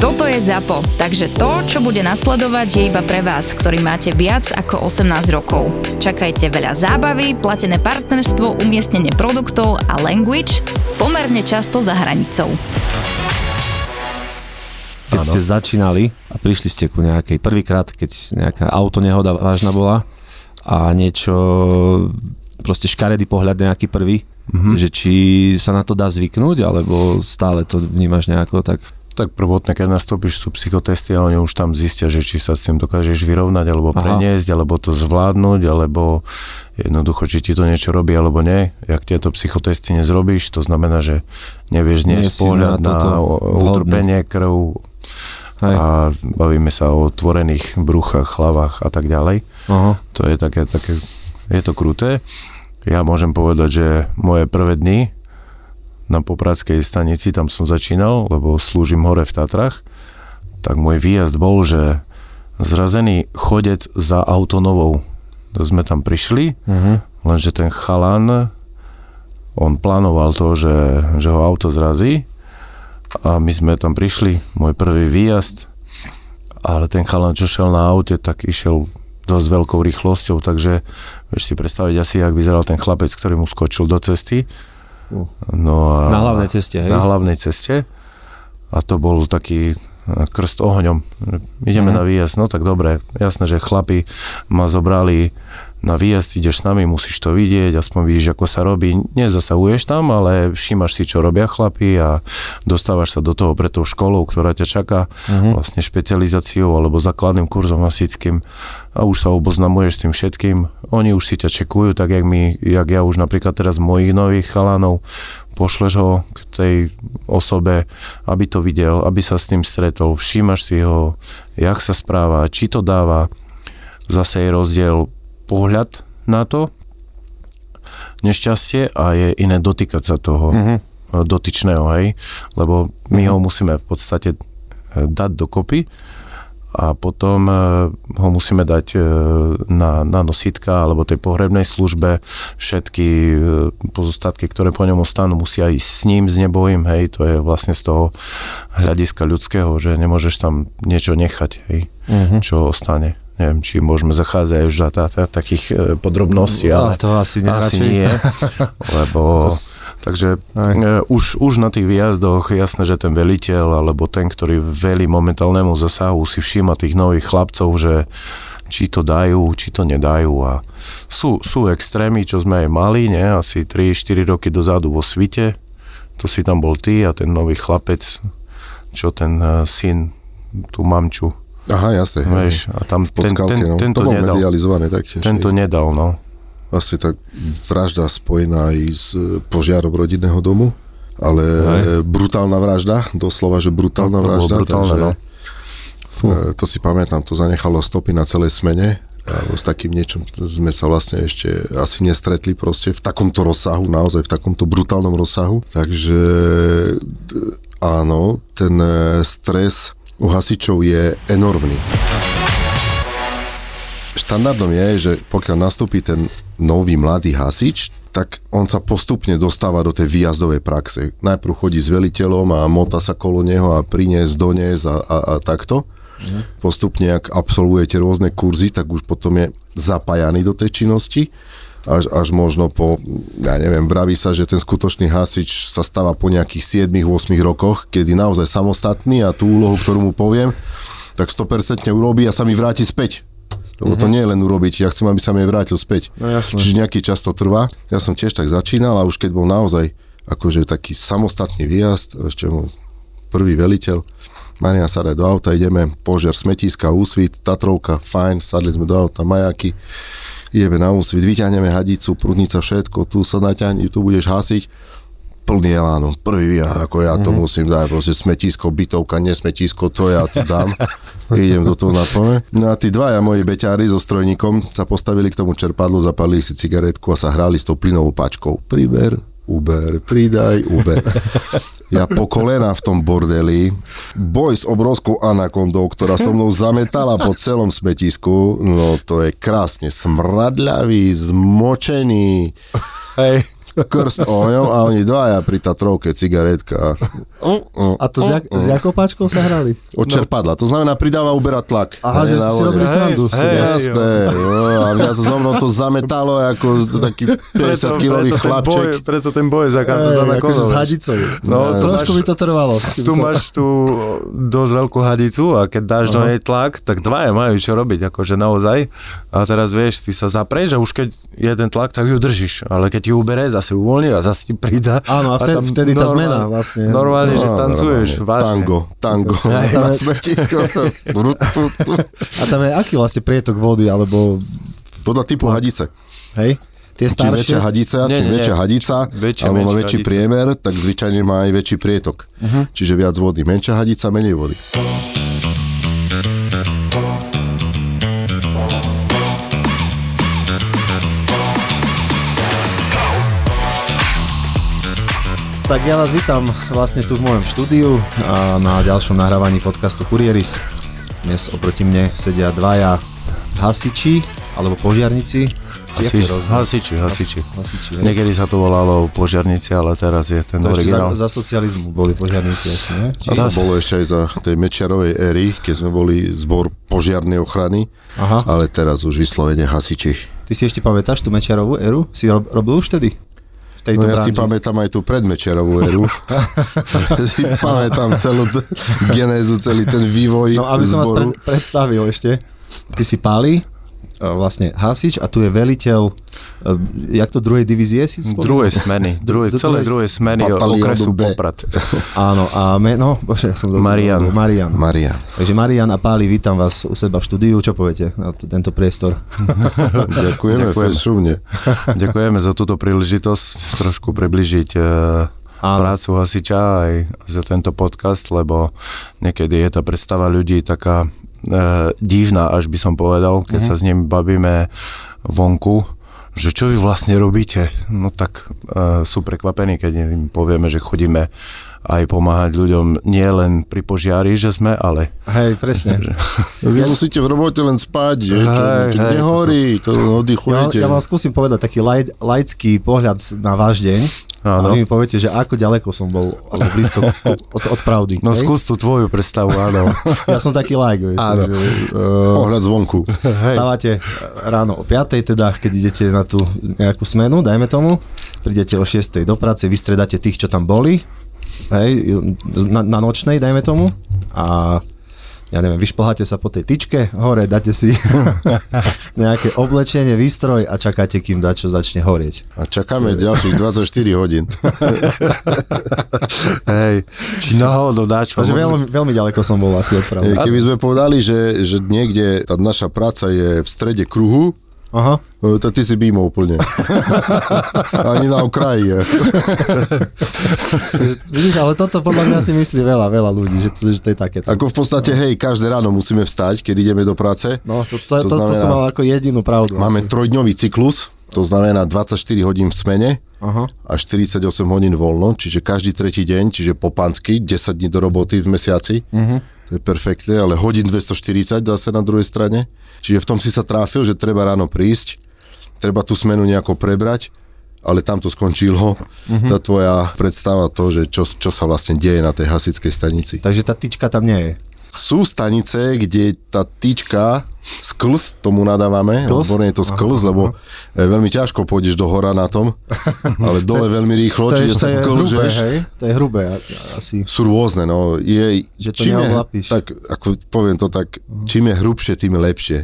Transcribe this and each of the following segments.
Toto je ZAPO, takže to, čo bude nasledovať, je iba pre vás, ktorý máte viac ako 18 rokov. Čakajte veľa zábavy, platené partnerstvo, umiestnenie produktov a language pomerne často za hranicou. Keď ste začínali a prišli ste ku nejakej prvýkrát, keď nejaká auto nehoda vážna bola a niečo, proste škaredý pohľad nejaký prvý, mm-hmm. že či sa na to dá zvyknúť, alebo stále to vnímaš nejako tak tak prvotné, keď nastúpiš, sú psychotesty a oni už tam zistia, že či sa s tým dokážeš vyrovnať, alebo Aha. preniesť, alebo to zvládnuť, alebo jednoducho, či ti to niečo robí, alebo nie. Jak tieto psychotesty nezrobíš, to znamená, že nevieš znieť pohľad na, na utrpenie, krv, Hej. a bavíme sa o otvorených bruchách, hlavách a tak ďalej. Aha. To je také, také, je to kruté. Ja môžem povedať, že moje prvé dni na Popradskej stanici, tam som začínal, lebo slúžim hore v Tatrach, tak môj výjazd bol, že zrazený chodec za autonovou. To sme tam prišli, uh-huh. lenže ten chalan, on plánoval to, že, že ho auto zrazí a my sme tam prišli, môj prvý výjazd, ale ten chalan, čo šel na aute, tak išiel dosť veľkou rýchlosťou, takže vieš si predstaviť asi, ak vyzeral ten chlapec, ktorý mu skočil do cesty No a, na hlavnej ceste, hej? Na hlavnej ceste. A to bol taký krst ohňom. Ideme mm. na výjazd, no tak dobre, jasné, že chlapi ma zobrali na výjazd, ideš s nami, musíš to vidieť, aspoň vidíš, ako sa robí. Nezasahuješ tam, ale všímaš si, čo robia chlapi a dostávaš sa do toho pre tou školou, ktorá ťa čaká, uh-huh. vlastne špecializáciou alebo základným kurzom hasičským a už sa oboznamuješ s tým všetkým. Oni už si ťa čekujú, tak jak, my, jak ja už napríklad teraz mojich nových chalanov pošleš ho k tej osobe, aby to videl, aby sa s tým stretol, všímaš si ho, jak sa správa, či to dáva. Zase je rozdiel pohľad na to nešťastie a je iné dotýkať sa toho mm-hmm. dotyčného, hej, lebo my mm-hmm. ho musíme v podstate eh, dať dokopy a potom e, ho musíme dať na, na nositka alebo tej pohrebnej službe. Všetky pozostatky, ktoré po ňom ostanú, musia ísť s ním, s nebojím, hej, to je vlastne z toho hľadiska ľudského, že nemôžeš tam niečo nechať, hej, mm-hmm. čo ostane neviem, či môžeme zachádzať už za takých e, podrobností, ale, ale to asi, asi nie, lebo to... takže uh, už, už na tých výjazdoch jasné, že ten veliteľ alebo ten, ktorý velí momentálnemu zasahu si všíma tých nových chlapcov, že či to dajú, či to nedajú a sú, sú extrémy, čo sme aj mali, ne? asi 3-4 roky dozadu vo svite, to si tam bol ty a ten nový chlapec, čo ten uh, syn, tú mamču, Aha, jasne. Vieš, a tam ten, ten, ten, no. tento to nedal. medializované taktiež. Tento nedal, no. Vlastne tak vražda spojená aj s e, požiarom rodinného domu, ale aj. brutálna vražda, doslova, že brutálna no, vražda. Brutálne, takže, no. Fú. E, to si pamätám, to zanechalo stopy na celej smene. A s takým niečom sme sa vlastne ešte asi nestretli proste v takomto rozsahu, naozaj v takomto brutálnom rozsahu. Takže áno, ten e, stres u hasičov je enormný. Štandardom je, že pokiaľ nastúpi ten nový mladý hasič, tak on sa postupne dostáva do tej výjazdovej praxe. Najprv chodí s veliteľom a mota sa kolo neho a priniesť, doniesť a, a, a takto. Postupne, ak absolvujete rôzne kurzy, tak už potom je zapájaný do tej činnosti až, až možno po, ja neviem, vraví sa, že ten skutočný hasič sa stáva po nejakých 7-8 rokoch, kedy naozaj samostatný a tú úlohu, ktorú mu poviem, tak 100% urobí a sa mi vráti späť. Lebo to mhm. nie je len urobiť, ja chcem, aby sa mi vrátil späť. No, jasne. Čiže nejaký čas to trvá. Ja som tiež tak začínal a už keď bol naozaj akože taký samostatný výjazd, ešte mu prvý veliteľ, Maria Sare do auta, ideme, požiar smetiska, úsvit, Tatrovka, fajn, sadli sme do auta, majaky, ideme na úsvit, vyťahneme hadicu, prúdnica, všetko, tu sa naťahni, tu budeš hasiť. plný elánu. Prvý výjazd, ako ja to musím dať, proste smetisko, bytovka, nesmetisko, to ja tu dám. Idem do toho naplne. No a tí dvaja moji beťári so strojníkom sa postavili k tomu čerpadlu, zapalili si cigaretku a sa hrali s tou plynovou pačkou. Priber, Uber, pridaj Uber. Ja po kolena v tom bordeli, boj s obrovskou anakondou, ktorá so mnou zametala po celom smetisku, no to je krásne smradľavý, zmočený, Hej. Krst oňom a oni dvaja pri Tatrovke cigaretka. A to jak, s jakou páčkou sa hrali? Od čerpadla, to znamená pridáva Ubera tlak. Aha, Hej, že si robili srandu. z hej. Jasné, no, a mňa to so mnou to zametalo ako taký 50 kilový chlapček. preto ten boj za, Ej, za akože s hadicou. No, trošku by to trvalo. Tu máš tú dosť veľkú hadicu a keď dáš do nej tlak, tak dvaja majú čo robiť, akože naozaj. A teraz vieš, ty sa zapreš a už keď jeden tlak, tak ju držíš. Ale keď ju ubere, zase uvoľní a zase ti pridá. Áno, a vtedy- vtedy tá zmena vlastne. Normálne, že No, tancuješ, normálne. vážne. Tango, tango. Hej. Na smetisko. A tam je aký vlastne prietok vody, alebo, Podľa typu hadice. hej? Tie Čím staršie? väčšia hadica, Nie, čím nie, nie. väčšia hadica, Väčšia, alebo má väčší hadica. priemer, tak zvyčajne má aj väčší prietok. Čiže viac vody. Menšia hadica, menej vody. Tak ja vás vítam vlastne tu v mojom štúdiu a na ďalšom nahrávaní podcastu Kurieris. Dnes oproti mne sedia dvaja hasiči, alebo požiarnici. Rozdiel? hasiči, hasiči. Hasiči. Niekedy sa to volalo požiarnici, ale teraz je ten To ešte za, originál. za socializmu boli požiarníci asi, nie? Či... A to bolo ešte aj za tej Mečiarovej éry, keď sme boli zbor požiarnej ochrany, Aha. ale teraz už vyslovene hasiči. Ty si ešte pamätáš tú Mečiarovú éru? Si rob, robil už vtedy? V tejto No ja si branži? pamätám aj tú predmečerovú éru. si pamätám celú t- genézu, celý ten vývoj No aby som vás zboru. pred, predstavil ešte. Ty si Páli, e, vlastne hasič a tu je veliteľ, e, jak to druhej divízie si spomínal? Druhej smeny, druhej, Dru- celé druhej- smeny okresu B. Poprad. Áno, a meno, bože, ja som Marian. Marian. Maria. Takže Marian a Páli, vítam vás u seba v štúdiu, čo poviete na t- tento priestor? Ďakujeme, Ďakujem. fešumne. Ďakujeme za túto príležitosť trošku približiť e, Áno. prácu hasiča aj za tento podcast, lebo niekedy je tá predstava ľudí taká e, divná, až by som povedal, keď sa s nimi bavíme vonku, že čo vy vlastne robíte? No tak e, sú prekvapení, keď im povieme, že chodíme aj pomáhať ľuďom nie len pri požiari, že sme, ale Hej, presne. Vy musíte v robote len spať, že? Čo, Hej, čo hej, nehorí, to Ja, oddychujete. ja vám skúsim povedať taký laj, laický pohľad na váš deň. A Áno. vy mi poviete, že ako ďaleko som bol, alebo blízko od, od pravdy. no hej? skús tú tvoju predstavu, áno. Ja som taký like, vieš. Áno. Že, uh, Pohľad zvonku. Stávate ráno o 5, teda keď idete na tú nejakú smenu, dajme tomu, prídete o 6 do práce, vystredáte tých, čo tam boli, hej, na, na nočnej, dajme tomu, a ja neviem, vyšplháte sa po tej tyčke hore, dáte si nejaké oblečenie, výstroj a čakáte, kým dačo začne horieť. A čakáme ďalších 24 hodín. Hej, či náhodou dáčo. Takže veľmi, veľmi ďaleko som bol asi od pravdy. Keby sme povedali, že, že niekde tá naša práca je v strede kruhu, Aha. e, tak ty si mimo úplne. Ani na okraji. Vidíš, ale toto podľa mňa si myslí veľa, veľa ľudí, že to, že to je také. Ako v podstate, hej, každé ráno musíme vstať, keď ideme do práce. No, to, to, to, to, to znamená- som mal ako jedinú pravdu. Máme asi. trojdňový cyklus, to znamená 24 hodín v smene Aha. a 48 hodín voľno, čiže každý tretí deň, čiže po pansky, 10 dní do roboty v mesiaci. Mhm. To je perfektné, ale hodín 240 zase na druhej strane. Čiže v tom si sa tráfil, že treba ráno prísť, treba tú smenu nejako prebrať, ale tam to skončilo. Mhm. Tá tvoja predstava to, že čo, čo sa vlastne deje na tej hasickej stanici. Takže tá tyčka tam nie je. Sú stanice, kde tá tyčka sklz, tomu nadávame, Sklz? odborne je to sklz, lebo e, veľmi ťažko pôjdeš do hora na tom, ale dole veľmi rýchlo, To je, čiže to sa je hrubé, klžeš. hej? To je hrubé asi. Sú rôzne, no. Je, Že to čím je, tak, ako poviem to tak, čím je hrubšie, tým je lepšie.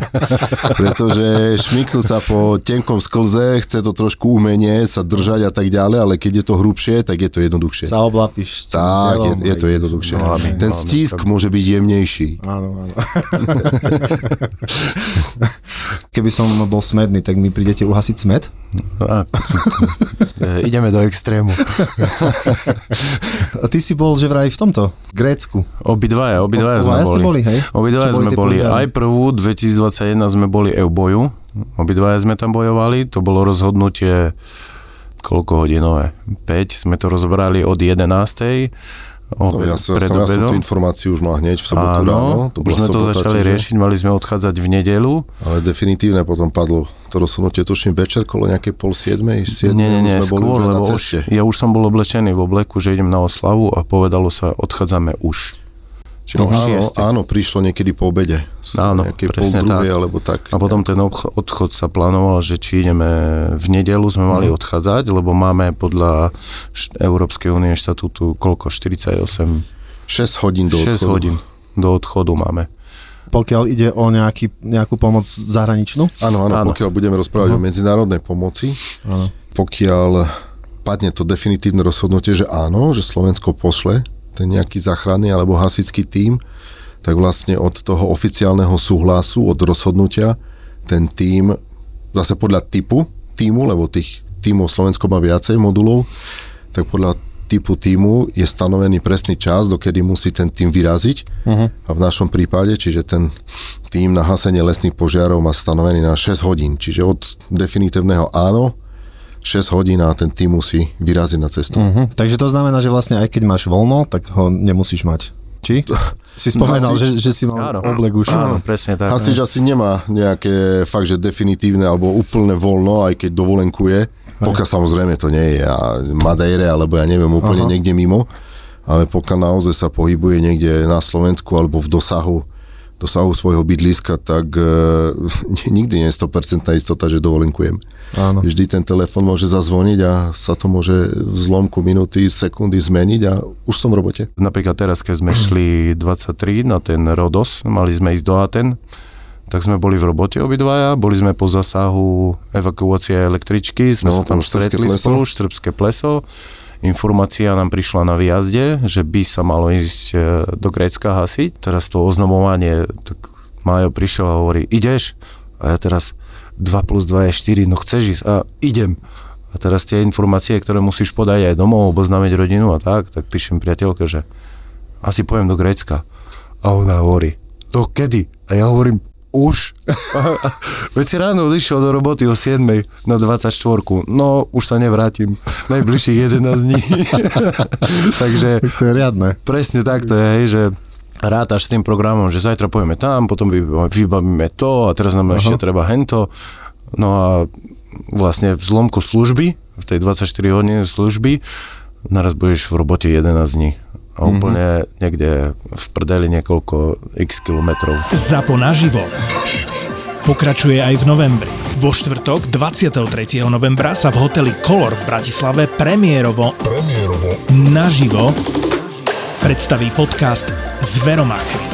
Pretože šmiknúť sa po tenkom sklze, chce to trošku umenie sa držať a tak ďalej, ale keď je to hrubšie, tak je to jednoduchšie. Sa oblapíš Tak, je, je to jednoduchšie. Hlavne, Ten stisk môže byť jemnejší. Áno, áno. Keby som bol smedný, tak mi prídete uhasiť smed? A, ideme do extrému. A ty si bol že vraj v tomto, Grécku. Obidvaja, obidvaja sme Obaja ste boli. boli, hej? Obidvaja sme boli. Aj prvú, 2021 sme boli EUBOju. Obidvaja sme tam bojovali. To bolo rozhodnutie koľko hodinové? 5. Sme to rozbrali od 11. No, ja, som, ja som, ja som tú informáciu už mal hneď v sobotu Áno, ráno. to už sme to sobota, začali čiže- riešiť, mali sme odchádzať v nedelu. Ale definitívne potom padlo to rozhodnutie, tuším večer, kolo nejaké pol siedmej, siedmej, Nie, nie, sme boli skôr, už aj na už, ceste. ja už som bol oblečený v obleku, že idem na oslavu a povedalo sa, odchádzame už. Čiže No, áno, áno, prišlo niekedy po obede. Áno, nejaké pol presne druhej, tak. alebo tak. A potom ten odch- odchod sa plánoval, že či ideme v nedelu sme mali Mhm. odchádzať, lebo máme podľa Európskej únie štatútu koľko? 48, 6 hodín do 6 odchodu. hodín do odchodu máme. Pokiaľ ide o nejaký, nejakú pomoc zahraničnú? Áno, áno, Áno. pokiaľ budeme rozprávať o medzinárodnej pomoci, Áno. pokiaľ padne to definitívne rozhodnutie, že áno, že Slovensko pošle ten nejaký záchranný alebo hasický tím, tak vlastne od toho oficiálneho súhlasu, od rozhodnutia, ten tím, zase podľa typu týmu, lebo tých tímov Slovensko má viacej modulov, tak podľa typu týmu je stanovený presný čas, dokedy musí ten tým vyraziť. Uh-huh. A v našom prípade, čiže ten tým na hasenie lesných požiarov má stanovený na 6 hodín. Čiže od definitívneho áno, 6 hodín a ten tým musí vyraziť na cestu. Uh-huh. Takže to znamená, že vlastne aj keď máš voľno, tak ho nemusíš mať. Či? Si spomenal, že, Hasič- že si mal Áno. oblek už. Áno, presne tak. Hasič asi nemá nejaké fakt, že definitívne alebo úplné voľno, aj keď dovolenkuje, pokiaľ samozrejme to nie je a Madeire, alebo ja neviem, úplne Aha. niekde mimo, ale pokiaľ naozaj sa pohybuje niekde na Slovensku alebo v dosahu dosahu svojho bydliska, tak e, nikdy nie je 100% istota, že dovolenkujem. Áno. Vždy ten telefon môže zazvoniť a sa to môže v zlomku minúty, sekundy zmeniť a už som v robote. Napríklad teraz, keď sme šli 23 na ten Rodos, mali sme ísť do Aten, tak sme boli v robote obidvaja, boli sme po zasahu evakuácie električky, sme No, sa tam tam stretli pleso. spolu, Štrbské pleso. Informácia nám prišla na výjazde, že by sa malo ísť e, do Grécka hasiť. Teraz to oznamovanie, tak Majo prišiel a hovorí, ideš? A ja teraz 2 plus 2 je 4, no chceš ísť? A idem. A teraz tie informácie, ktoré musíš podať aj domov, oboznámiť rodinu a tak, tak píšem priateľke, že asi pojem do Grécka. A ona hovorí, do kedy? A ja hovorím, už. Veď si ráno odišiel do roboty o 7 na 24. No, už sa nevrátim. Najbližších 11 dní. Takže To je riadne. presne tak to je, hej, že rátaš s tým programom, že zajtra pojeme tam, potom vy- vybavíme to a teraz nám ešte treba hento. No a vlastne v zlomku služby, v tej 24 hodiny služby, naraz budeš v robote 11 dní. A úplne niekde v prdeli niekoľko x kilometrov. ZAPO naživo pokračuje aj v novembri. Vo štvrtok 23. novembra sa v hoteli Color v Bratislave premiérovo, premiérovo naživo predstaví podcast Zveromáchery.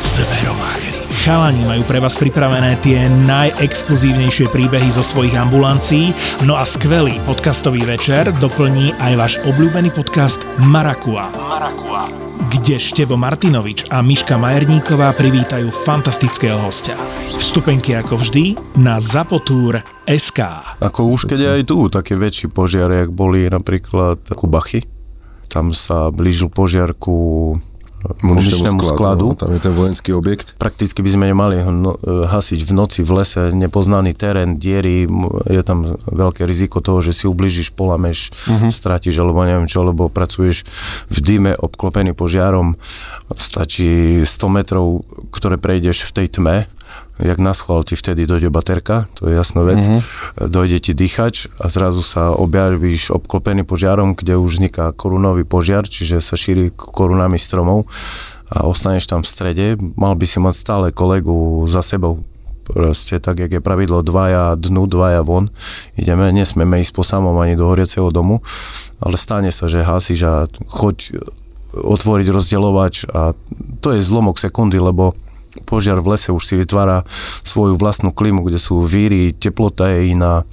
Zveromáchery. Chalani majú pre vás pripravené tie najexkluzívnejšie príbehy zo svojich ambulancií, no a skvelý podcastový večer doplní aj váš obľúbený podcast Marakua. Marakua kde Števo Martinovič a Miška Majerníková privítajú fantastického hostia. Vstupenky ako vždy na Zapotúr.sk Ako už keď aj tu také väčší požiar, jak boli napríklad Kubachy. Tam sa blížil požiar ku muničnému skladu. No, tam je ten vojenský objekt. Prakticky by sme nemali ho no, e, hasiť v noci v lese, nepoznaný terén, diery, je tam veľké riziko toho, že si ubližíš, polameš, uh-huh. stratíš alebo neviem čo, lebo pracuješ v dime obklopený požiarom, stačí 100 metrov, ktoré prejdeš v tej tme, jak na schvál ti vtedy dojde baterka, to je jasná vec, uh-huh. dojde ti dýchač a zrazu sa objavíš obklopený požiarom, kde už vzniká korunový požiar, čiže sa šíri korunami stromov a ostaneš tam v strede, mal by si mať stále kolegu za sebou. Proste tak, jak je pravidlo, dvaja dnu, dvaja von. Ideme, nesmieme ísť po samom ani do horiaceho domu, ale stane sa, že hasíš a choď otvoriť rozdeľovač a to je zlomok sekundy, lebo požiar v lese už si vytvára svoju vlastnú klimu, kde sú víry, teplota je iná.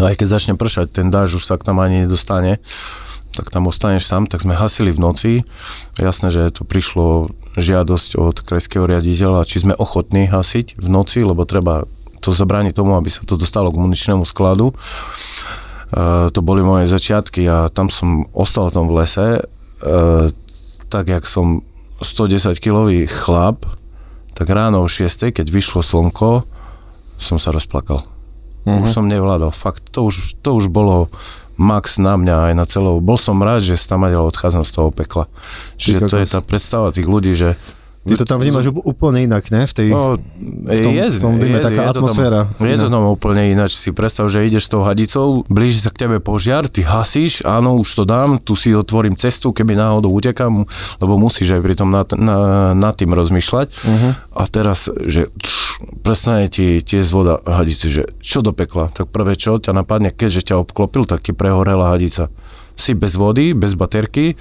Aj keď začne pršať, ten dáž už sa k tam ani nedostane, tak tam ostaneš sám, tak sme hasili v noci. Jasné, že to prišlo žiadosť od krajského riaditeľa, či sme ochotní hasiť v noci, lebo treba to zabrániť tomu, aby sa to dostalo k muničnému skladu. Uh, to boli moje začiatky a tam som ostal tom v lese, uh, tak jak som 110-kilový chlap, tak ráno o 6, keď vyšlo slnko, som sa rozplakal. Uh-huh. Už som nevládal, fakt, to už, to už bolo max na mňa aj na celou. Bol som rád, že tam odchádzam z toho pekla. Čiže to je tá predstava tých ľudí, že Ty to tam vnímaš úplne inak, ne? V, tej, no, v tom, je, v tom dýme, je, taká je atmosféra. To tam, je to tam úplne ináč. Si predstav, že ideš s tou hadicou, blíži sa k tebe požiar, ty hasíš, áno, už to dám, tu si otvorím cestu, keby náhodou utekám, lebo musíš aj pri tom nad, na, nad tým rozmýšľať. Uh-huh. A teraz, že prestane ti tie z voda hadice, že čo do pekla, tak prvé čo ťa napadne, keďže ťa obklopil, tak ti prehorela hadica. Si bez vody, bez baterky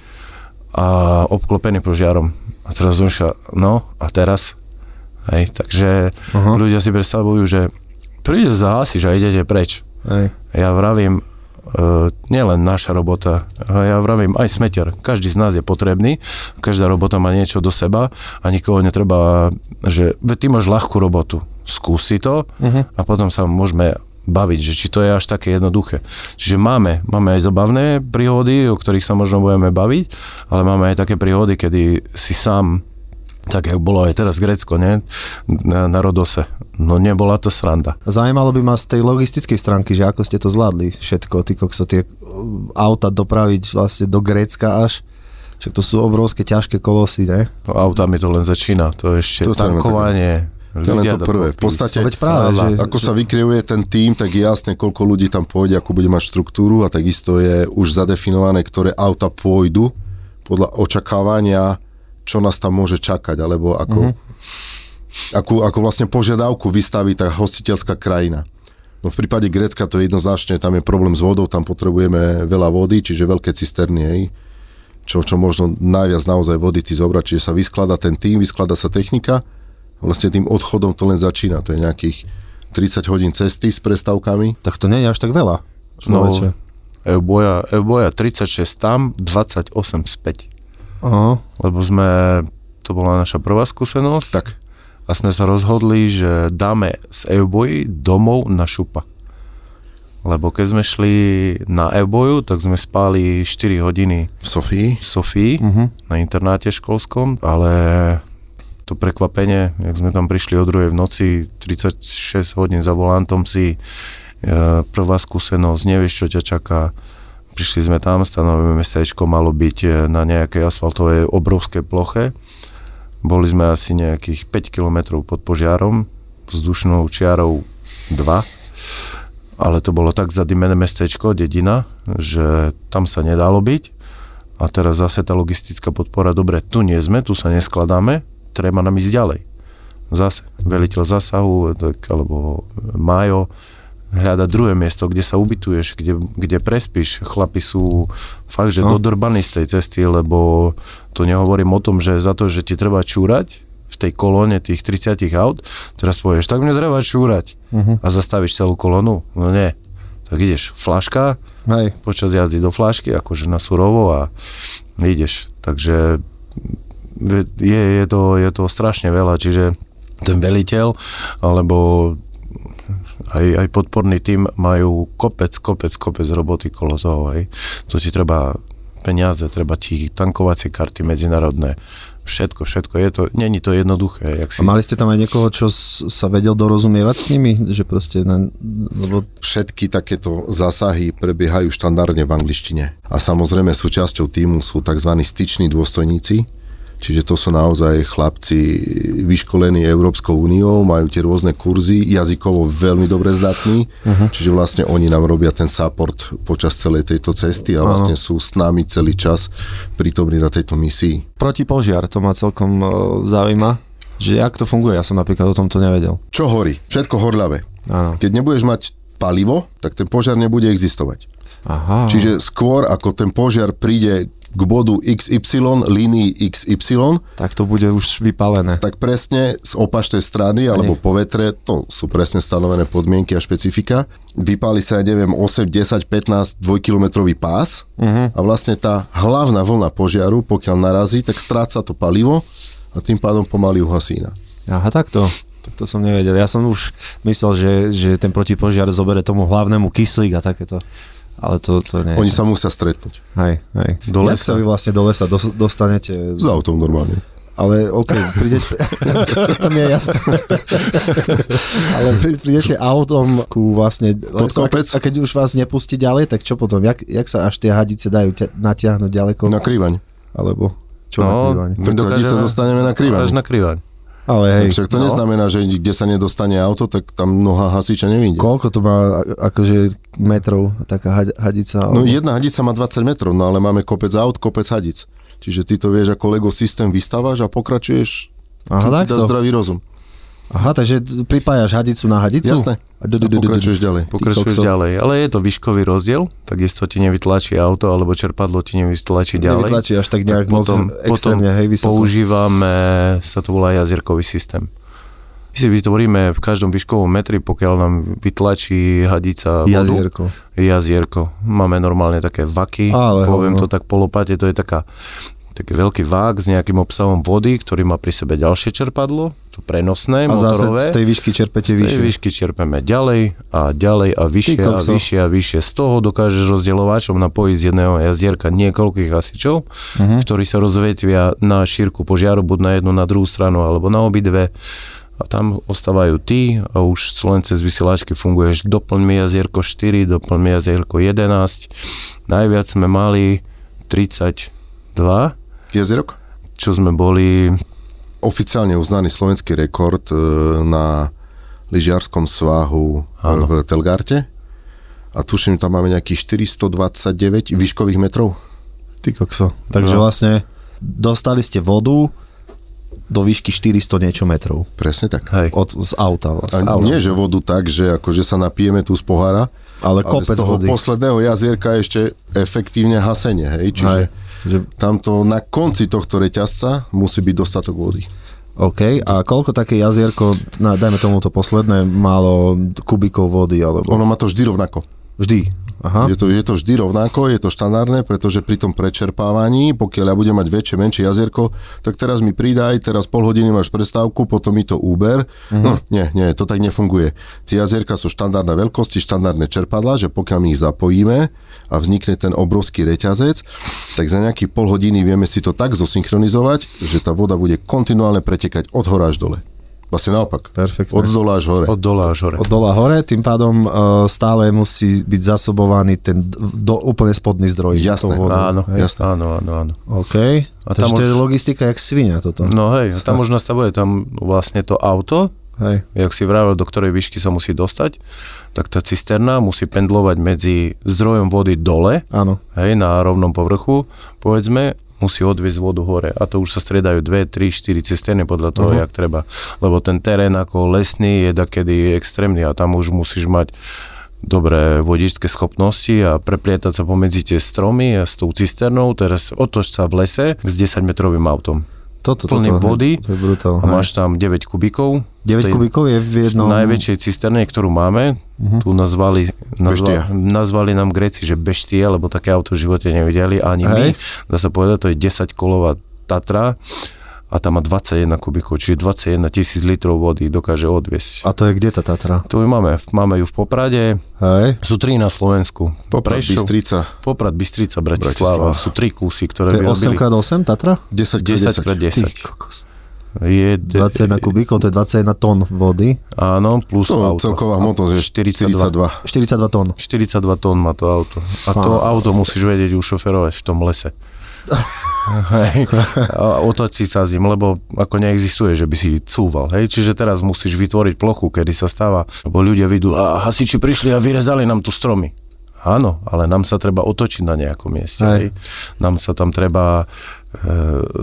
a obklopený požiarom a teraz Zunša, no a teraz? Hej, takže uh-huh. ľudia si predstavujú, že príde zahasiš a idete preč. Hej. Ja vravím, uh, nielen naša robota, ja vravím aj smeter. Každý z nás je potrebný, každá robota má niečo do seba a nikoho netreba, že ty máš ľahkú robotu, skúsi to uh-huh. a potom sa môžeme baviť, že či to je až také jednoduché. Čiže máme, máme aj zabavné príhody, o ktorých sa možno budeme baviť, ale máme aj také príhody, kedy si sám tak jak bolo aj teraz Grécko, ne? Na, na Rodose. No nebola to sranda. Zajímalo by ma z tej logistickej stránky, že ako ste to zvládli všetko, ty kokso, tie auta dopraviť vlastne do Grécka až. Však to sú obrovské ťažké kolosy, ne? No, autami to len začína, to je ešte to tankovanie, to je len to prvé. V podstate, Veď práve, že, ako že... sa vykreuje ten tým, tak je jasné, koľko ľudí tam pôjde, ako bude mať štruktúru a takisto je už zadefinované, ktoré auta pôjdu podľa očakávania, čo nás tam môže čakať, alebo ako, uh-huh. ako, ako vlastne požiadavku vystaví tá hostiteľská krajina. No v prípade Grécka to je jednoznačne, tam je problém s vodou, tam potrebujeme veľa vody, čiže veľké cisterny, hej, čo, čo možno najviac naozaj vody ty zobrať, čiže sa vysklada ten tým, vysklada sa technika, vlastne tým odchodom to len začína. To je nejakých 30 hodín cesty s prestavkami. Tak to nie je až tak veľa. No, Euboja, Euboja 36 tam, 28 späť. Aha. Lebo sme, to bola naša prvá skúsenosť. Tak. A sme sa rozhodli, že dáme z Euboji domov na šupa. Lebo keď sme šli na Euboju, tak sme spali 4 hodiny v Sofii, v Sofii uh-huh. na internáte školskom, ale to prekvapenie, jak sme tam prišli o druhej v noci, 36 hodín za volantom si, e, prvá skúsenosť, nevieš, čo ťa čaká. Prišli sme tam, stanovené mestečko malo byť e, na nejakej asfaltovej obrovskej ploche. Boli sme asi nejakých 5 km pod požiarom, vzdušnou čiarou 2, ale to bolo tak zadimené mestečko, dedina, že tam sa nedalo byť. A teraz zase tá logistická podpora, dobre, tu nie sme, tu sa neskladáme, treba nám ísť ďalej. Zase, veliteľ zásahu, tak, alebo Majo, hľada druhé miesto, kde sa ubytuješ, kde, kde prespíš. Chlapi sú fakt, že no. dodrbaní z tej cesty, lebo to nehovorím o tom, že za to, že ti treba čúrať v tej kolóne tých 30 aut, teraz povieš, tak mne treba čúrať uh-huh. a zastavíš celú kolónu. No nie. Tak ideš, flaška, Hej. počas jazdy do flašky, akože na surovo a ideš. Takže je, je, to, je to strašne veľa, čiže ten veliteľ alebo aj, aj podporný tým majú kopec, kopec, kopec roboty kolo toho, hej. To ti treba peniaze, treba ti tankovacie karty medzinárodné, všetko, všetko, je to, není to jednoduché. Jak si... A mali ste tam aj niekoho, čo sa vedel dorozumievať s nimi? Že proste, lebo... Všetky takéto zásahy prebiehajú štandardne v angličtine. A samozrejme súčasťou týmu sú tzv. styční dôstojníci, Čiže to sú naozaj chlapci vyškolení Európskou úniou, majú tie rôzne kurzy, jazykovo veľmi dobre zdatní, uh-huh. čiže vlastne oni nám robia ten support počas celej tejto cesty a vlastne uh-huh. sú s nami celý čas prítomní na tejto misii. Protipožiar, to ma celkom uh, zaujíma, že jak to funguje, ja som napríklad o tomto nevedel. Čo horí? Všetko horľavé. Áno. Keď nebudeš mať palivo, tak ten požiar nebude existovať. Aha. Čiže skôr ako ten požiar príde k bodu XY, línii XY. Tak to bude už vypálené. Tak presne z opačnej strany, alebo po vetre, to sú presne stanovené podmienky a špecifika. Vypáli sa, ja neviem, 8, 10, 15 dvojkilometrový pás uh-huh. a vlastne tá hlavná vlna požiaru, pokiaľ narazí, tak stráca to palivo a tým pádom pomaly uhasí iná. Aha, takto. Tak to som nevedel. Ja som už myslel, že, že ten protipožiar zobere tomu hlavnému kyslík a takéto. Ale to, to nie. Oni sa musia stretnúť. Hej, hej. Do Jak sa vy vlastne do lesa dos- dostanete? S autom normálne. Ale OK, prídete, to mi je jasné. Ale prí- prídete autom ku vlastne lesu, a, keď už vás nepustí ďalej, tak čo potom? Jak, jak sa až tie hadice dajú ťa, natiahnuť ďaleko? Na krývaň. Alebo čo No, na krývaň? Hadi sa dostaneme na krývaň. Až na krývaň. Ale hej, Však to no, neznamená, že kde sa nedostane auto, tak tam noha hasiča nevíde. koľko to má akože metrov taká had- hadica? No alebo- jedna hadica má 20 metrov, no ale máme kopec aut, kopec hadic. Čiže ty to vieš ako Lego systém vystávaš a pokračuješ Aha, dá takto. zdravý rozum. Aha, takže pripájaš hadicu na hadicu? Jasné. A, du- du- du- pokračuješ ďalej. Pokračuješ ďalej. Ale je to výškový rozdiel, takisto ti nevytlačí auto, alebo čerpadlo ti nevytlačí ďalej. Nevytlačí až tak nejak moc potom, extrémne, potom hej, vysoko. používame, sa to volá jazierkový systém. My si vytvoríme v každom výškovom metri, pokiaľ nám vytlačí hadica vodu, Jazierko. jazierko. Máme normálne také vaky, Ale poviem hovno. to tak polopate, to je taká taký veľký vák s nejakým obsahom vody, ktorý má pri sebe ďalšie čerpadlo, to prenosné, A motorové. z tej výšky čerpete Z tej vyššie. výšky čerpeme ďalej a ďalej a vyššie Ty a vyššie a vyššie. Z toho dokážeš rozdielovačom napojiť z jedného jazdierka niekoľkých hasičov, Mhm. ktorí sa rozvetvia na šírku požiaru, buď na jednu, na druhú stranu, alebo na obidve. A tam ostávajú tí a už len cez vysielačky funguješ. Doplň mi jazierko 4, doplň mi jazierko 11. Najviac sme mali 32, Jezerok? čo sme boli Oficiálne uznaný slovenský rekord e, na lyžiarskom svahu e, v Telgarte. A tuším, tam máme nejakých 429 výškových metrov. Ty kokso. Takže No. vlastne dostali ste vodu do výšky 400 niečo metrov. Presne tak. hej, Od, z auta vlastne. A nie, že vodu tak, že akože sa napijeme tu z pohára, Ale ale kopec z toho vody. posledného jazierka ešte efektívne hasenie, hej, čiže Hej. Že, tamto na konci tohto reťazca musí byť dostatok vody. OK, a koľko také jazierko, na, dajme tomu to posledné, malo kubíkov vody, alebo Ono má to vždy rovnako. vždy. Aha. Je to, je to vždy rovnako, je to štandardné, pretože pri tom prečerpávaní, pokiaľ ja budem mať väčšie, menšie jazierko, tak teraz mi pridaj, teraz pol hodiny máš prestávku, potom mi to úber. Mhm. No, nie, nie, to tak nefunguje. Tie jazierka sú štandardné veľkosti, štandardné čerpadla, že pokiaľ my ich zapojíme a vznikne ten obrovský reťazec, tak za nejaký pol hodiny vieme si to tak zosynchronizovať, že tá voda bude kontinuálne pretekať od hora až dole. Vlastne naopak. Perfektné. Od dola až hore. od dola až hore. Od dola hore, tým pádom uh, stále musí byť zasobovaný ten do, úplne spodný zdroj. Jasné. tou vodou. Áno, Hej. jasné. áno, áno, áno. OK. A Takže tam to je logistika jak svinia toto. No hej, a tam už nastavuje tam vlastne to auto, Hej. jak si vravel, do ktorej výšky sa musí dostať, tak tá cisterna musí pendlovať medzi zdrojom vody dole, Áno. hej, na rovnom povrchu, povedzme, musí odviezť vodu hore. A to už sa striedajú 2, 3, 4 cisterny podľa toho, uh-huh. jak treba. Lebo ten terén ako lesný je takedy extrémny a tam už musíš mať dobré vodičské schopnosti a preplietať sa pomedzi tie stromy a s tou cisternou, teraz otoč sa v lese s 10 metrovým autom. Toto, Plný toto, vody To je brutál. A máš tam 9 kubíkov. 9 tej kubíkov je v jednom... Najväčšej cisterne, ktorú máme, uh-huh. tu nazvali, nazva, nazvali nám Gréci, že beštie, lebo také auto v živote nevideli, ani Hej. my. Dá sa povedať, to je 10 kolová Tatra a tam má 21 kubíkov, čiže 21 tisíc litrov vody dokáže odviesť. A to je kde tá Tatra? Tu ju máme, máme ju v Poprade, Hej. sú tri na Slovensku. Poprad, Prešov, Bystrica, Poprad, Bystrica, Bratislava. Bratislava. Sú tri kusy, ktoré To je vyrobili. 8x8 Tatra? 10 10 krát 10. Ty kokos. Je, 21 kubíkov, to je 21 tón vody. Áno, plus To auto. celková hmotnosť je 42. 42. 42 tón. 42 tón má to auto. A to auto musíš vedieť ušoferovať v tom lese. Hej. Otočiť sa s ním, lebo ako neexistuje, že by si cúval. Hej. Čiže teraz musíš vytvoriť plochu, kedy sa stáva, lebo ľudia vidú, a hasiči prišli a vyrezali nám tu stromy. Áno, ale nám sa treba otočiť na nejakom mieste. Hej. Hej. Nám sa tam treba e,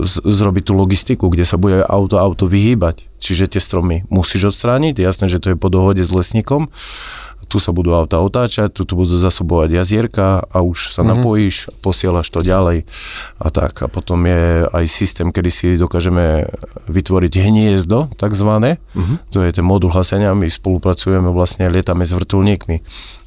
z, zrobiť tú logistiku, kde sa bude auto auto vyhýbať. Čiže tie stromy musíš odstrániť, jasné, že to je po dohode s lesníkom. Tu sa budú auta otáčať, tu, tu budú zasobovať jazierka a už sa mm-hmm. napojíš, posielaš to ďalej a tak. A potom je aj systém, kedy si dokážeme vytvoriť hniezdo, takzvané. Mm-hmm. To je ten modul hasenia, my spolupracujeme vlastne, lietame s vrtulníkmi.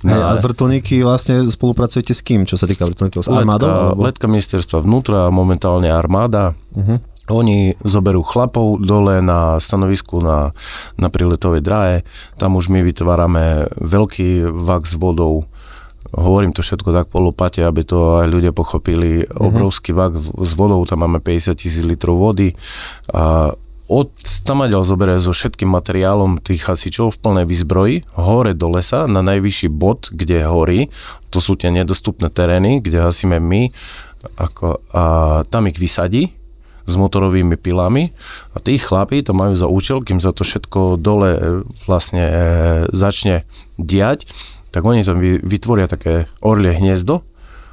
Hej, a vrtulníky vlastne spolupracujete s kým, čo sa týka vrtulníkov? S armádou? Letka, alebo? letka ministerstva vnútra, momentálne armáda. Uh-huh. Oni zoberú chlapov dole na stanovisku na, na priletovej dráhe, tam už my vytvárame veľký vak s vodou, hovorím to všetko tak po lopate, aby to aj ľudia pochopili, mm-hmm. obrovský vak s vodou, tam máme 50 tisíc litrov vody. A od Stamaďal zoberie so všetkým materiálom tých hasičov v plnej výzbroji hore do lesa na najvyšší bod, kde horí. To sú tie nedostupné terény, kde hasíme my ako, a tam ich vysadí s motorovými pilami. A tí chlapí to majú za účel, kým sa to všetko dole e, vlastne e, začne diať, tak oni tam vytvoria také orlie hniezdo,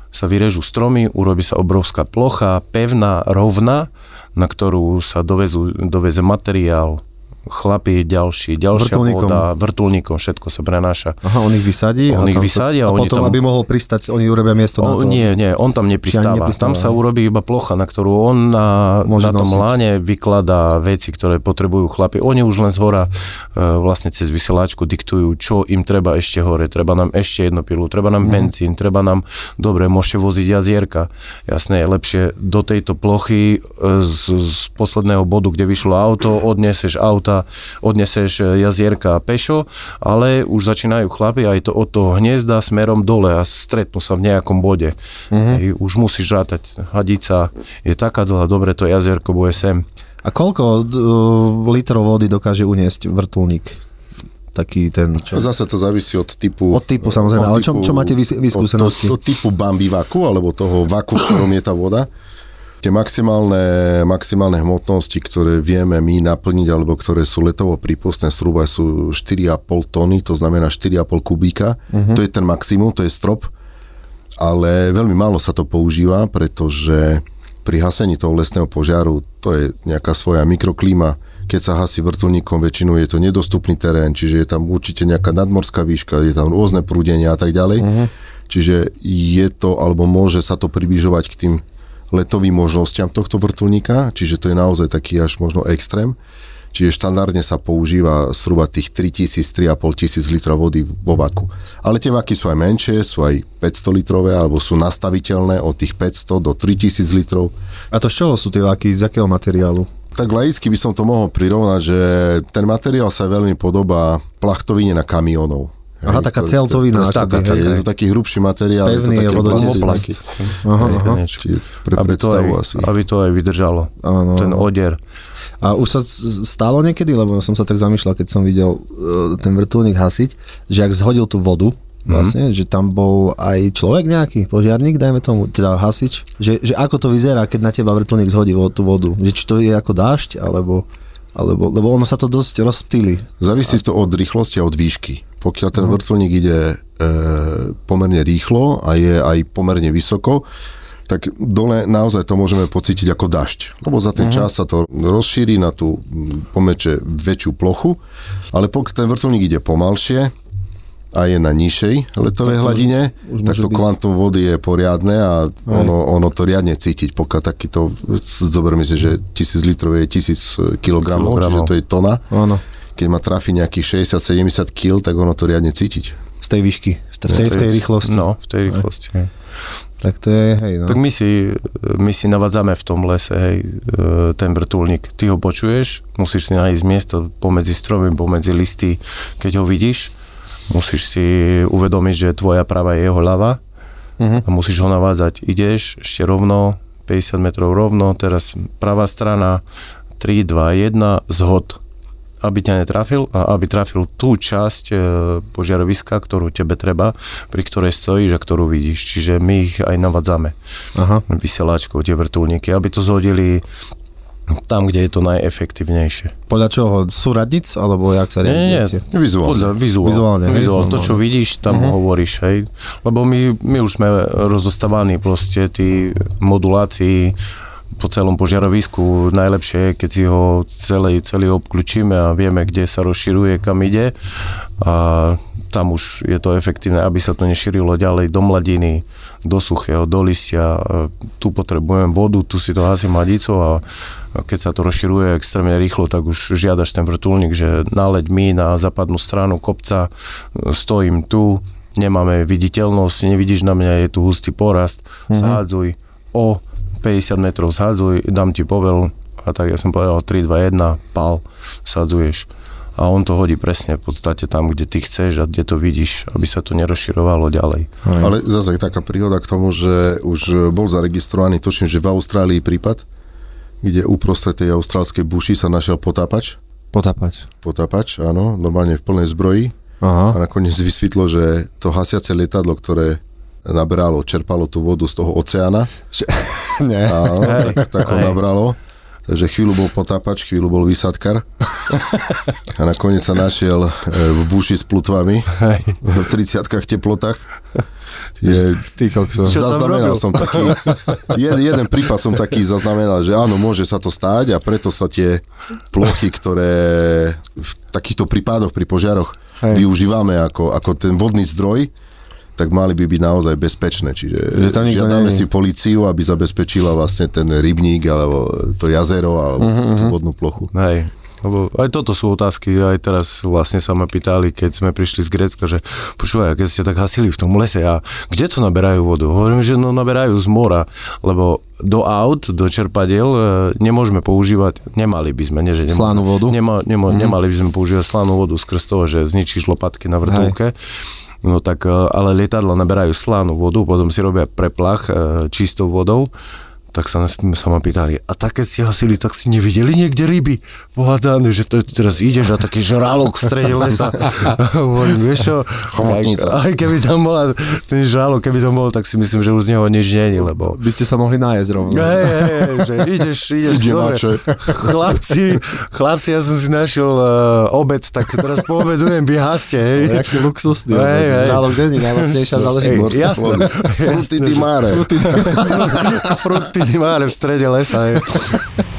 sa vyrežú stromy, urobí sa obrovská plocha, pevná, rovná na ktorú sa dovezú, doveze materiál, chlapí ďalší, ďalšia vrtulníkom. voda, vrtulníkom, všetko sa prenáša. Aha, on ich vysadí? On ich vysadí a, a potom, tam... aby mohol pristať, oni urobia miesto on, na to? Nie, nie, on tam nepristáva. Tam sa urobí iba plocha, na ktorú on na, na tom nosiť. láne vykladá veci, ktoré potrebujú chlapi. Oni už len z hora e, vlastne cez vysielačku diktujú, čo im treba ešte hore. Treba nám ešte jedno pilu, treba nám mm. benzín, treba nám, dobre, môžete voziť jazierka. Jasné, je lepšie do tejto plochy e, z, z posledného bodu, kde vyšlo auto, odneseš auta, odneseš e, jazierka pešo, ale už začínajú chlapi aj to od toho hniezda smerom dole a stretnú sa v nejakom bode. Mm-hmm. Už musíš rátať, hadica je taká dlhá, dobre, to jazierko bude sem. A koľko uh, litrov vody dokáže uniesť vrtulník? taký ten... Čo? Zase to závisí od typu... Od typu samozrejme, od ale čo, čo máte vy, vy skúsenosti? Od, od, od typu bambi vaku, alebo toho vaku, v ktorom je tá voda tie maximálne, maximálne hmotnosti, ktoré vieme my naplniť, alebo ktoré sú letovo prípustné, zhruba sú 4,5 tony, to znamená 4,5 kubíka. Uh-huh. To je ten maximum, to je strop, ale veľmi málo sa to používa, pretože pri hasení toho lesného požiaru to je nejaká svoja mikroklíma, keď sa hasí vrtulníkom, väčšinou je to nedostupný terén, čiže je tam určite nejaká nadmorská výška, je tam rôzne prúdenia a tak ďalej. Uh-huh. Čiže je to, alebo môže sa to približovať k tým letovým možnosťam tohto vrtulníka, čiže to je naozaj taký až možno extrém. Čiže štandardne sa používa zhruba tých 3000-3,5 tisíc litrov vody vo vaku. Ale tie vaky sú aj menšie, sú aj 500 litrové, alebo sú nastaviteľné od tých 500 do 3000 litrov. A to z čoho sú tie vaky, z akého materiálu? Tak laicky by som to mohol prirovnať, že ten materiál sa veľmi podobá plachtovine na kamionov. Aha, taká celtovina. To, to, je to taký hrubší materiál. Pevný, je to také Aha, aha. Pre aby, to aj, asi. aby to aj vydržalo. Áno. Ten odier. A už sa stalo niekedy, lebo som sa tak zamýšľal, keď som videl uh, ten vrtulník hasiť, že ak zhodil tú vodu, mhm. vlastne, mm. že tam bol aj človek nejaký, požiarník, dajme tomu, teda hasič, že, že ako to vyzerá, keď na teba vrtulník zhodí tú vodu, že či to je ako dážď, alebo, alebo lebo ono sa to dosť rozptýli. Závisí to od rýchlosti a od výšky pokiaľ ten vrtulník ide e, pomerne rýchlo a je aj pomerne vysoko, tak dole naozaj to môžeme pocítiť ako dažď. Lebo za ten uh-huh. čas sa to rozšíri na tú pomeče väčšiu plochu, ale pokiaľ ten vrtulník ide pomalšie a je na nižšej letovej hladine, tak to byť... kvantum vody je poriadne a ono, ono to riadne cítiť, pokiaľ takýto, zoberme si, že tisíc litrov je tisíc kilogramov, čiže to je tona. Ano keď ma trafi nejakých 60-70 kg, tak ono to riadne cítiť. Z tej výšky, z tej, v tej rýchlosti. No, v tej rýchlosti. Hej. Tak to je, hej, no. Tak my si, my si navádzame v tom lese, hej, e, ten vrtulník. Ty ho počuješ, musíš si nájsť miesto pomedzi stromy, pomedzi listy, keď ho vidíš, musíš si uvedomiť, že tvoja prava je jeho ľava uh-huh. a musíš ho navádzať. Ideš ešte rovno, 50 metrov rovno, teraz pravá strana, 3, 2, 1, zhod aby ťa netrafil a aby trafil tú časť e, požiaroviska, ktorú tebe treba, pri ktorej stojíš a ktorú vidíš. Čiže my ich aj navadzame Aha. vysielačkou, tie vrtulníky, aby to zhodili tam, kde je to najefektívnejšie. Podľa čoho? Sú radnic, alebo jak sa? Nie, nie, vizuálne. Podľa vizuál. Vizuálne. vizuál. To, čo vidíš, tam uh-huh. hovoríš, hej. Lebo my, my už sme rozostávaní proste tí modulácii po celom požiarovisku. Najlepšie je, keď si ho celý, celý obklúčime a vieme, kde sa rozširuje, kam ide. A tam už je to efektívne, aby sa to nešírilo ďalej do mladiny, do suchého, do listia. Tu potrebujem vodu, tu si to hasím hadicou a keď sa to rozširuje extrémne rýchlo, tak už žiadaš ten vrtulník, že naleď mi na západnú stranu kopca, stojím tu, nemáme viditeľnosť, nevidíš na mňa, je tu hustý porast, mm-hmm. zhádzuj o 50 metrov zhádzuj, dám ti povel, A tak ja som povedal 3, 2, 1, pal, sadzuješ. A on to hodí presne v podstate tam, kde ty chceš a kde to vidíš, aby sa to nerozširovalo ďalej. Ale zase taká príhoda k tomu, že už bol zaregistrovaný, točím, že v Austrálii prípad, kde uprostred tej austrálskej buši sa našiel potápač. Potápač. Potápač, áno, normálne v plnej zbroji. Aha. A nakoniec vysvetlo, že to hasiace lietadlo, ktoré nabralo, čerpalo tú vodu z toho oceána, Nie. áno, tak, tak ho nabralo. Takže chvíľu bol potápač, chvíľu bol vysadkar. A nakoniec sa našiel e, v buši s plutvami, v 30 teplotách. Je, Ty kokso. zaznamenal som taký, jed, jeden prípad som taký zaznamenal, že áno, môže sa to stáť a preto sa tie plochy, ktoré v takýchto prípadoch pri požiaroch Hej. využívame ako, ako ten vodný zdroj, tak mali by byť naozaj bezpečné. Čiže Že tam nikto žiadame si políciu, aby zabezpečila vlastne ten rybník, alebo to jazero, alebo uh-huh. tú vodnú plochu. Hej, lebo aj toto sú otázky, aj teraz vlastne sa ma pýtali, keď sme prišli z Grécka, že počúvaj, keď ste tak hasili v tom lese a kde to naberajú vodu? Hovorím, že no naberajú z mora, lebo do aut, do čerpadiel e, nemôžeme používať, nemali by sme, nie, že nemôžeme, Slánú vodu? Nema, nema, mm-hmm. Nemali by sme používať slánú vodu skrz toho, že zničíš lopatky na vrtulke. No tak, e, ale lietadla naberajú slánú vodu, potom si robia preplach e, čistou vodou tak sa, sa ma pýtali, a tak keď ste hasili, tak si nevideli niekde ryby pohádzané, že to teraz ideš a taký žralok v strede lesa. Hovorím, vieš čo, aj, aj keby tam bola ten žralok, keby tam bol, tak si myslím, že už z neho nič není, lebo By ste sa mohli nájsť rovno. Hej, hej, hej, že ideš, ideš, Ide dobre. Chlapci, chlapci, ja som si našiel uh, obed, tak teraz poobedujem, vy haste, hej. Jaký luxusný. Hej, Hej, hej. Žralok není najlacnejšia záležitosť. jasné. Fruty di mare. Fruty di mare v strede lesa, hej.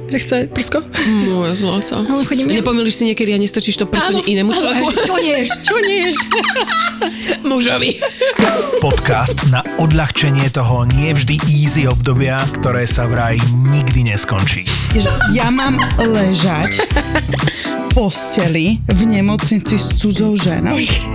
že chce prsko. Moje zlato. Ale chodím mňam. Nepomíliš si niekedy a nestrčíš to prso inému človeku? Čo nieš, čo nieš? Mužovi. Podcast na odľahčenie toho nie vždy easy obdobia, ktoré sa vraj nikdy neskončí. ja mám ležať v posteli v nemocnici s cudzou ženou.